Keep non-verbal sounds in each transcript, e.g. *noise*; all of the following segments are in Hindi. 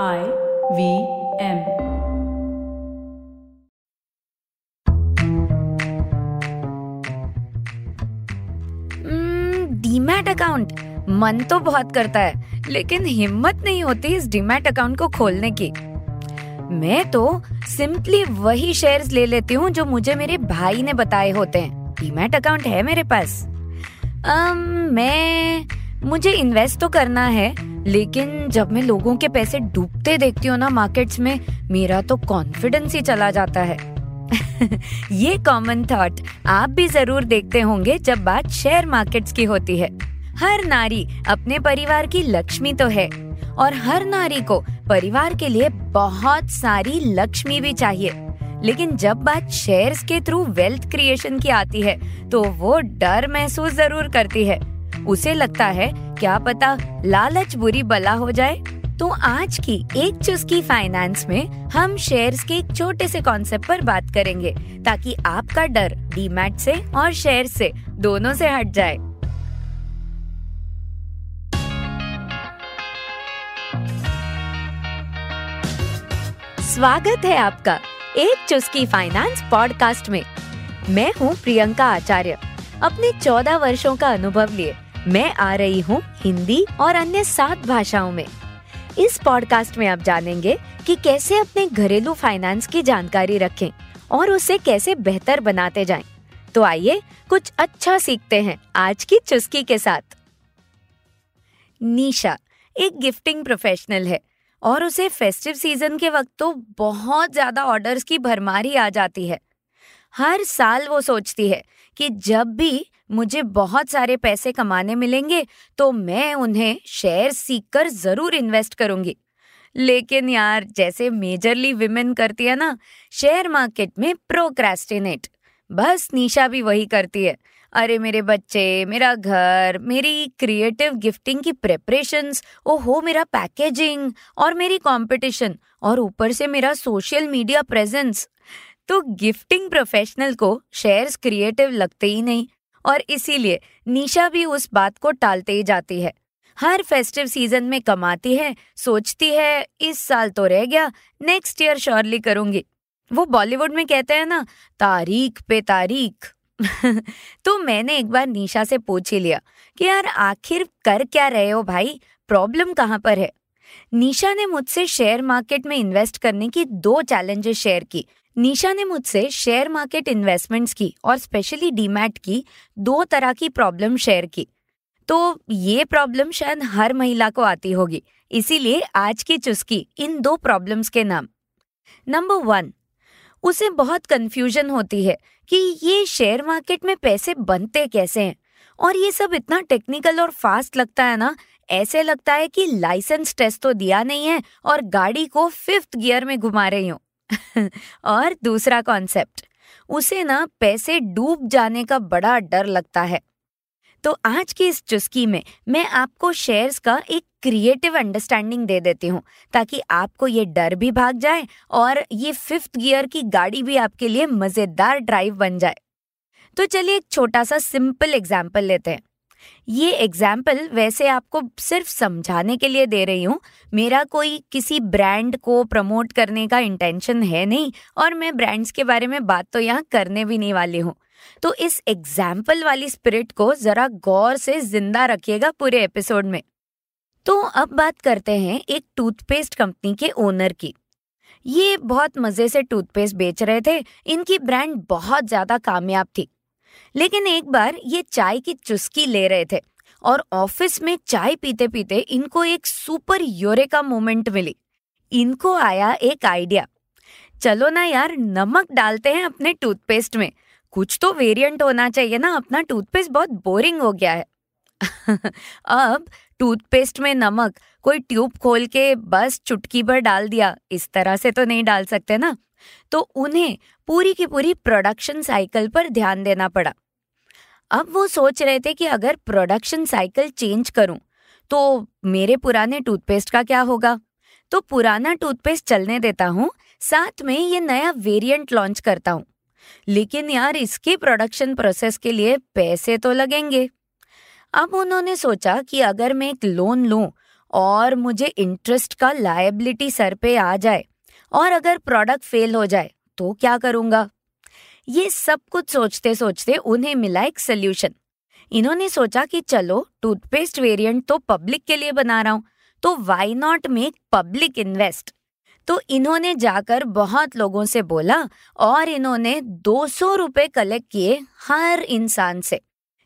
I V M. Demat account मन तो बहुत करता है लेकिन हिम्मत नहीं होती इस डीमैट अकाउंट को खोलने की। मैं तो सिंपली वही शेयर्स ले लेती हूँ जो मुझे मेरे भाई ने बताए होते हैं। डीमैट अकाउंट है मेरे पास। um, मैं मुझे इन्वेस्ट तो करना है, लेकिन जब मैं लोगों के पैसे डूबते देखती हूँ ना मार्केट्स में, मेरा तो कॉन्फिडेंस ही चला जाता है। *laughs* ये कॉमन थॉट आप भी ज़रूर देखते होंगे जब बात शेयर मार्केट्स की होती है। हर नारी अपने परिवार की लक्ष्मी तो है, और हर नारी को परिवार के लिए बहुत सारी लक्ष्मी भी चाहिए। लेकिन जब बात शेयर्स के थ्रू वेल्थ क्रिएशन की आती है तो वो डर महसूस ज़रूर करती है। उसे लगता है, क्या पता लालच बुरी बला हो जाए। तो आज की एक चुस्की फाइनेंस में हम शेयर्स के एक छोटे से कॉन्सेप्ट पर बात करेंगे, ताकि आपका डर डीमैट से और शेयर से दोनों से हट जाए। स्वागत है आपका एक चुस्की फाइनेंस पॉडकास्ट में। मैं हूँ प्रियंका आचार्य। अपने चौदह वर्षों का अनुभव लिए मैं आ रही हूँ हिंदी और अन्य सात भाषाओं में। इस पॉडकास्ट में आप जानेंगे कि कैसे अपने घरेलू फाइनेंस की जानकारी रखें और उसे कैसे बेहतर बनाते जाएँ। तो आइए कुछ अच्छा सीखते हैं आज की चुस्की के साथ। निशा, एक गिफ्टिंग प्रोफेशनल है और उसे फेस्टिव सीज़न के वक्त तो बहुत ज़्यादा ऑर्डर्स की भरमारी आ जाती है। हर साल वो सोचती है कि जब भी मुझे बहुत सारे पैसे कमाने मिलेंगे तो मैं उन्हें शेयर सीख कर ज़रूर इन्वेस्ट करूँगी। लेकिन यार, जैसे मेजरली विमेन करती है ना शेयर मार्केट में प्रोक्रेस्टिनेट बस निशा भी वही करती है। अरे मेरे बच्चे, मेरा घर, मेरी क्रिएटिव गिफ्टिंग की प्रेपरेशंस ओहो, मेरा पैकेजिंग और मेरी कंपटीशन और ऊपर से मेरा सोशल मीडिया प्रेजेंस तो गिफ्टिंग प्रोफेशनल को शेयर्स क्रिएटिव लगते ही नहीं। और इसीलिए निशा भी उस बात को टालते ही जाती है। हर फेस्टिव सीज़न में कमाती है, सोचती है, इस साल तो रह गया नेक्स्ट ईयर श्योरली करूँगी। वो बॉलीवुड में कहते हैं ना, तारीख पे तारीख। *laughs* तो मैंने एक बार निशा से पूछ ही लिया कि, यार आखिर कर क्या रहे हो भाई? प्रॉब्लम कहाँ पर है? निशा ने मुझसे शेयर मार्केट में इन्वेस्ट करने की दो चैलेंजेस शेयर की। निशा ने मुझसे शेयर मार्केट इन्वेस्टमेंट्स की और स्पेशली डीमैट की दो तरह की प्रॉब्लम शेयर की। तो ये प्रॉब्लम शायद हर महिला को आती होगी, इसीलिए आज की चुस्की इन दो प्रॉब्लम्स के नाम। नंबर वन, उसे बहुत कंफ्यूजन होती है कि ये शेयर मार्केट में पैसे बनते कैसे हैं? और ये सब इतना टेक्निकल और फास्ट लगता है ना, ऐसे लगता है कि लाइसेंस टेस्ट तो दिया नहीं है और गाड़ी को फिफ्थ गियर में घुमा रही हूँ। *laughs* और दूसरा कॉन्सेप्ट उसे ना पैसे डूब जाने का बड़ा डर लगता है। तो आज की इस चुस्की में मैं आपको शेयर्स का एक क्रिएटिव अंडरस्टैंडिंग दे देती हूँ, ताकि आपको ये डर भी भाग जाए और ये फिफ्थ गियर की गाड़ी भी आपके लिए मज़ेदार ड्राइव बन जाए। तो चलिए एक छोटा सा सिंपल एग्ज़ाम्पल लेते हैं। ये एग्ज़ाम्पल वैसे आपको सिर्फ़ समझाने के लिए दे रही हूँ। मेरा कोई किसी ब्रांड को प्रमोट करने का इंटेंशन है नहीं और मैं ब्रांड्स के बारे में बात तो यहाँ करने भी नहीं वाली हूँ। तो इस एग्ज़ाम्पल वाली स्पिरिट को जरा गौर से ज़िंदा रखिएगा पूरे एपिसोड में। तो अब बात करते हैं एक टूथपेस्ट कंपनी के ओनर की। ये बहुत मज़े से टूथपेस्ट बेच रहे थे। इनकी ब्रांड बहुत ज़्यादा कामयाब थी। लेकिन एक बार ये चाय की चुस्की ले रहे थे और ऑफ़िस में चाय पीते पीते इनको एक सुपर यूरेका मोमेंट मिली। इनको आया एक आइडिया। चलो ना यार, नमक डालते हैं अपने टूथपेस्ट में। कुछ तो वेरिएंट होना चाहिए ना, अपना टूथपेस्ट बहुत बोरिंग हो गया है। *laughs* अब टूथपेस्ट में नमक, कोई ट्यूब खोल के बस चुटकी भर डाल दिया। इस तरह से तो नहीं डाल सकते ना। तो उन्हें पूरी की पूरी प्रोडक्शन साइकिल पर ध्यान देना पड़ा। अब वो सोच रहे थे कि अगर प्रोडक्शन साइकिल चेंज करूँ तो मेरे पुराने टूथपेस्ट का क्या होगा? तो पुराना टूथपेस्ट चलने देता हूँ, साथ में ये नया वेरिएंट लॉन्च करता हूँ। लेकिन यार इसके प्रोडक्शन प्रोसेस के लिए पैसे तो लगेंगे। अब उन्होंने सोचा कि अगर मैं एक लोन लूँ और मुझे इंटरेस्ट का लायबिलिटी सर पे आ जाए और अगर प्रोडक्ट फेल हो जाए तो क्या करूँगा? ये सब कुछ सोचते सोचते उन्हें मिला एक सोल्यूशन इन्होंने सोचा कि चलो टूथपेस्ट वेरिएंट तो पब्लिक के लिए बना रहा हूँ तो why not make public invest तो इन्होंने जाकर बहुत लोगों से बोला और इन्होंने दो सौ रुपए कलेक्ट किए हर इंसान से।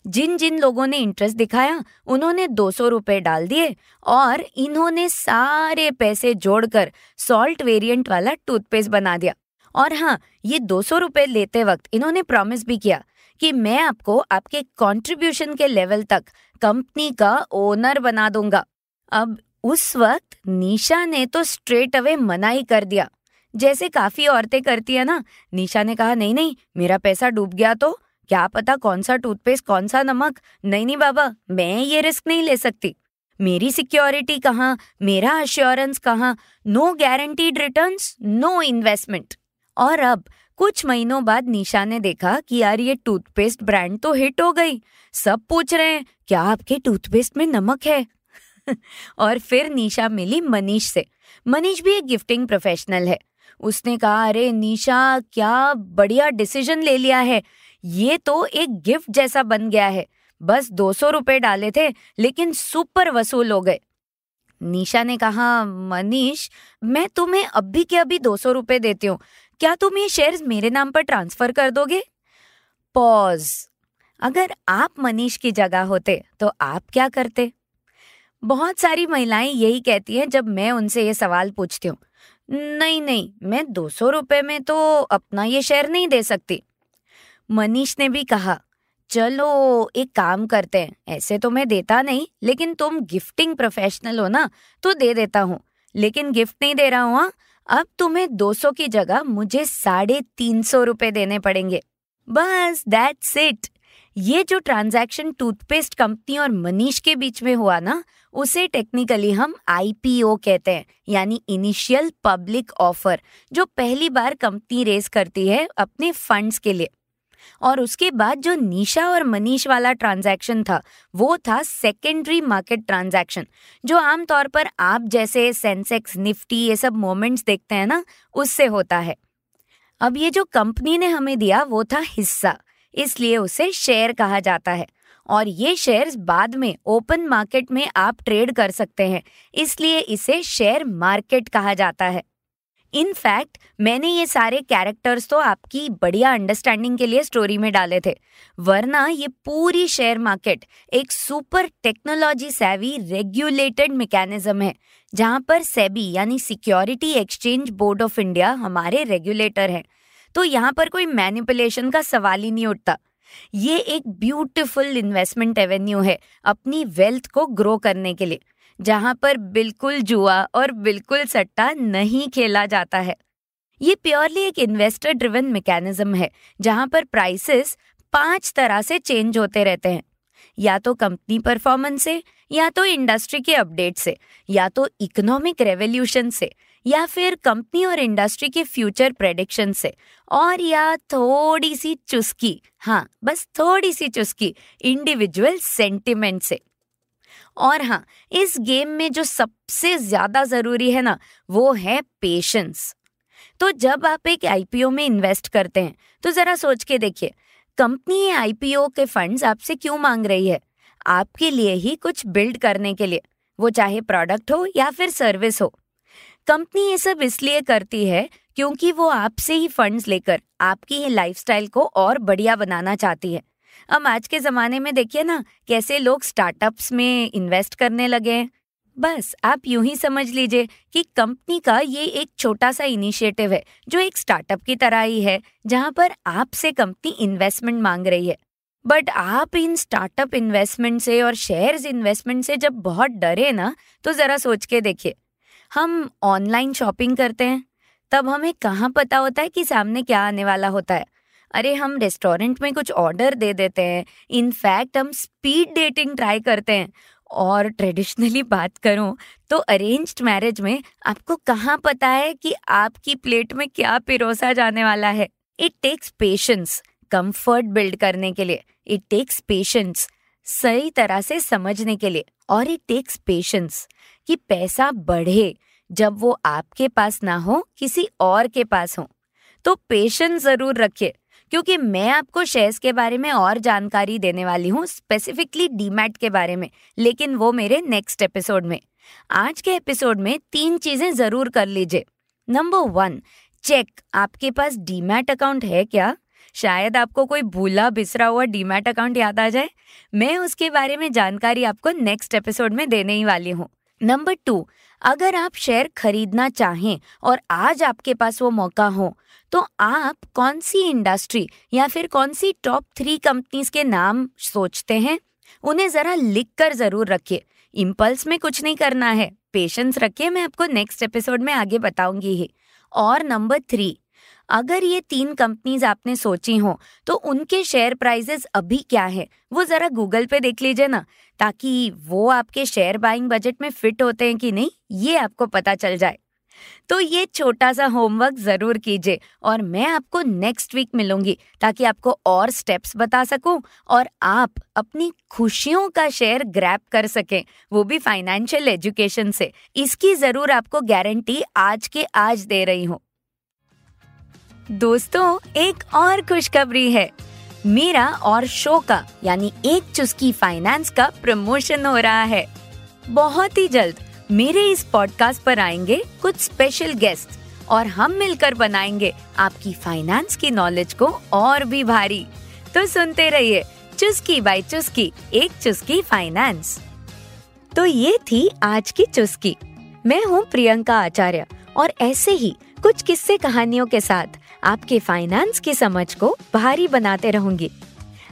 जिन जिन लोगों ने इंटरेस्ट दिखाया, उन्होंने दो सौ रुपए डाल दिए और इन्होंने सारे पैसे जोड़कर सॉल्ट वेरिएंट वाला टूथपेस्ट बना दिया। और हाँ ये दो सौ रुपए लेते वक्त इन्होंने प्रॉमिस भी किया कि मैं आपको आपके कंट्रीब्यूशन के लेवल तक कंपनी का ओनर बना दूँगा। अब उस वक्त निशा ने तो स्ट्रेट अवे मना ही कर दिया। जैसे काफ़ी औरतें करती है ना, निशा ने कहा, नहीं नहीं, मेरा पैसा डूब गया तो क्या पता कौन सा टूथपेस्ट, कौन सा नमक? नहीं नहीं बाबा, मैं ये रिस्क नहीं ले सकती। मेरी सिक्योरिटी कहाँ? मेरा अश्योरेंस कहाँ? No guaranteed returns no investment और अब, कुछ महीनों बाद निशा ने देखा कि यार ये टूथपेस्ट ब्रांड तो हिट हो गई। सब पूछ रहे हैं, क्या आपके टूथपेस्ट में नमक है? *laughs* और फिर निशा मिली मनीष से। मनीष भी एक गिफ्टिंग प्रोफेशनल है। उसने कहा, अरे निशा, क्या बढ़िया डिसीज़न ले लिया है। ये तो एक गिफ्ट जैसा बन गया है। बस दो सौ रुपए डाले थे, लेकिन सुपर वसूल हो गए। निशा ने कहा, मनीष, मैं तुम्हें अभी के अभी दो सौ रुपए देती हूँ। क्या तुम ये शेयर्स मेरे नाम पर ट्रांसफ़र कर दोगे? पॉज अगर आप मनीष की जगह होते तो आप क्या करते? बहुत सारी महिलाएँ यही कहती हैं जब मैं उनसे ये सवाल पूछती हूँ। नहीं नहीं, मैं दो सौ रुपए में तो अपना ये शेयर नहीं दे सकती। मनीष ने भी कहा, चलो, एक काम करते हैं। ऐसे तो मैं देता नहीं, लेकिन तुम गिफ्टिंग प्रोफेशनल हो ना तो दे देता हूँ। लेकिन गिफ्ट नहीं दे रहा हूँ हाँ? अब तुम्हें 200 की जगह मुझे साढ़े तीन सौ रुपए देने पड़ेंगे। बस दैट्स इट ये जो ट्रांजैक्शन टूथपेस्ट कंपनी और मनीष के बीच में हुआ ना, उसे टेक्निकली हम आईपीओ कहते हैं, यानी इनिशियल पब्लिक ऑफ़र, जो पहली बार कंपनी रेस करती है अपने फंड्स के लिए। और उसके बाद जो निशा और मनीष वाला ट्रांजैक्शन था, वो था सेकेंडरी मार्केट ट्रांजैक्शन जो आमतौर पर आप जैसे सेंसेक्स निफ्टी ये सब मोमेंट्स देखते हैं ना, उससे होता है। अब ये जो कंपनी ने हमें दिया, वो था हिस्सा, इसलिए उसे शेयर कहा जाता है। और ये शेयर्स बाद में ओपन मार्केट में आप ट्रेड कर सकते हैं, इसलिए इसे शेयर मार्केट कहा जाता है। इनफैक्ट मैंने ये सारे कैरेक्टर्स तो आपकी बढ़िया अंडरस्टैंडिंग के लिए स्टोरी में डाले थे। वरना ये पूरी शेयर मार्केट एक super technology savvy regulated mechanism है, जहाँ पर सेबी यानी security exchange board of India हमारे रेगुलेटर हैं। तो यहाँ पर कोई मैनिपुलेशन का सवाल ही नहीं उठता। ये एक ब्यूटिफुल इन्वेस्टमेंट एवेन्यू है अपनी वेल्थ को ग्रो करने के लिए। जहाँ पर बिल्कुल जुआ और बिल्कुल सट्टा नहीं खेला जाता है। ये प्योरली एक इन्वेस्टर ड्रिवन मैकेनिज्म है, जहाँ पर प्राइसेस पाँच तरह से चेंज होते रहते हैं। या तो कंपनी परफॉर्मेंस से, या तो इंडस्ट्री के अपडेट से, या तो इकोनॉमिक रेवोल्यूशन से, या फिर कंपनी और इंडस्ट्री के फ्यूचर प्रेडिक्शन से। और या थोड़ी सी चुस्की हाँ बस थोड़ी सी चुस्की इंडिविजुअल सेंटिमेंट से। और हाँ इस गेम में जो सबसे ज़्यादा ज़रूरी है ना, वो है पेशेंस तो जब आप एक आईपीओ में इन्वेस्ट करते हैं तो जरा सोच के देखिए कंपनी आईपीओ के फंड्स आपसे क्यों मांग रही है? आपके लिए ही कुछ बिल्ड करने के लिए, वो चाहे प्रोडक्ट हो या फिर सर्विस हो. कंपनी ये सब इसलिए करती है क्योंकि वो आपसे ही फंड्स लेकर, आपकी ही लाइफस्टाइल को और बढ़िया बनाना चाहती है. अब आज के जमाने में देखिए ना, कैसे लोग स्टार्टअप्स में इन्वेस्ट करने लगे हैं। बस, आप यूँ ही समझ लीजिए कि कंपनी का ये एक छोटा सा इनिशिएटिव है, जो एक स्टार्टअप की तरह ही है, जहाँ पर आपसे कंपनी इन्वेस्टमेंट मांग रही है। बट आप इन स्टार्टअप इन्वेस्टमेंट से और शेयर्स इन्वेस्टमेंट से जब बहुत डरे ना तो जरा सोच के देखिए। हम ऑनलाइन शॉपिंग करते हैं, तब हमें कहाँ पता होता है कि सामने क्या आने वाला होता है। अरे, हम रेस्टोरेंट में कुछ ऑर्डर दे देते हैं। इनफैक्ट हम स्पीड डेटिंग ट्राई करते हैं। और ट्रेडिशनली बात करूँ तो अरेंज्ड मैरिज में आपको कहाँ पता है कि आपकी प्लेट में क्या पिरोसा जाने वाला है? It takes patience comfort build करने के लिए। इट टेक्स पेशेंस सही तरह से समझने के लिए। और इट टेक्स पेशेंस कि पैसा बढ़े जब वो आपके पास ना हो, किसी और के पास हो। तो पेशेंस ज़रूर रखिए। क्योंकि मैं आपको शेयर्स के बारे में और जानकारी देने वाली हूँ स्पेसिफिकली डीमैट के बारे में, लेकिन वो मेरे नेक्स्ट एपिसोड में। आज के एपिसोड में तीन चीज़ें ज़रूर कर लीजिए। नंबर वन चेक आपके पास डीमैट अकाउंट है क्या? शायद आपको कोई भूला बिसरा हुआ डीमैट अकाउंट याद आ जाए। मैं उसके बारे में जानकारी आपको नेक्स्ट एपिसोड में देने ही वाली हूँ। नंबर टू अगर आप शेयर खरीदना चाहें और आज आपके पास वो मौका हो तो आप कौन सी इंडस्ट्री या फिर कौन सी टॉप थ्री कंपनीज़ के नाम सोचते हैं? उन्हें जरा लिख कर ज़रूर रखिए। इम्पल्स में कुछ नहीं करना है। पेशेंस रखिए, मैं आपको नेक्स्ट एपिसोड में आगे बताऊँगी ही। और नंबर थ्री अगर ये तीन कंपनीज़ आपने सोची हो तो उनके शेयर प्राइजेस अभी क्या है? वो जरा गूगल पे देख लीजिए ना, ताकि वो आपके शेयर बाइंग बजट में फिट होते हैं कि नहीं, ये आपको पता चल जाए। तो ये छोटा सा होमवर्क ज़रूर कीजिए और मैं आपको नेक्स्ट वीक मिलूँगी, ताकि आपको और स्टेप्स बता सकूँ और आप अपनी खुशियों का शेयर ग्रैप कर सकें, वो भी फाइनेंशियल एजुकेशन से। इसकी ज़रूर आपको गारंटी आज के आज दे रही हूँ। दोस्तों, एक और खुशखबरी है। मेरा और शो का यानी एक चुस्की फाइनेंस का प्रमोशन हो रहा है। बहुत ही जल्द मेरे इस पॉडकास्ट पर आएँगे कुछ स्पेशल गेस्ट और हम मिलकर बनाएँगे आपकी फाइनेंस की नॉलेज को और भी भारी। तो सुनते रहिए, चुस्की बाय चुस्की, एक चुस्की फाइनेंस तो ये थी आज की चुस्की। मैं हूँ प्रियंका आचार्य और ऐसे ही कुछ किस्से कहानियों के साथ आपके फाइनेंस की समझ को भारी बनाते रहूँगी।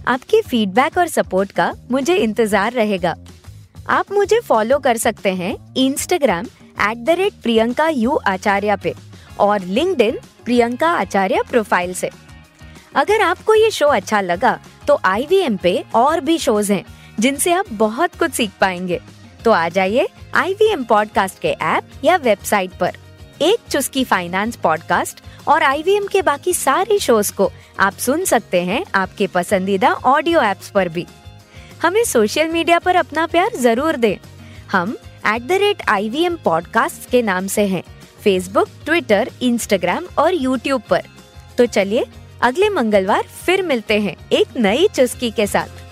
आपके फीडबैक और सपोर्ट का मुझे इंतज़ार रहेगा। आप मुझे फॉलो कर सकते हैं Instagram at the rate Priyanka U Acharya पे और लिंक प्रियंका आचार्य प्रोफ़ाइल से। अगर आपको ये शो अच्छा लगा तो IVM पे और भी शोज़ हैं, जिनसे आप बहुत कुछ सीख पाएँगे। तो आ जाइए IVM पॉडकास्ट के ऐप या वेबसाइट पर। एक चुस्की फाइनेंस पॉडकास्ट और आईवीएम के बाकी सारे शोज़ को आप सुन सकते हैं आपके पसंदीदा ऑडियो एप्स पर भी। हमें सोशल मीडिया पर अपना प्यार ज़रूर दें। हम at the rate I V M podcast के नाम से हैं फेसबुक ट्विटर इंस्टाग्राम और यूट्यूब पर। तो चलिए, अगले मंगलवार फिर मिलते हैं एक नई चुस्की के साथ।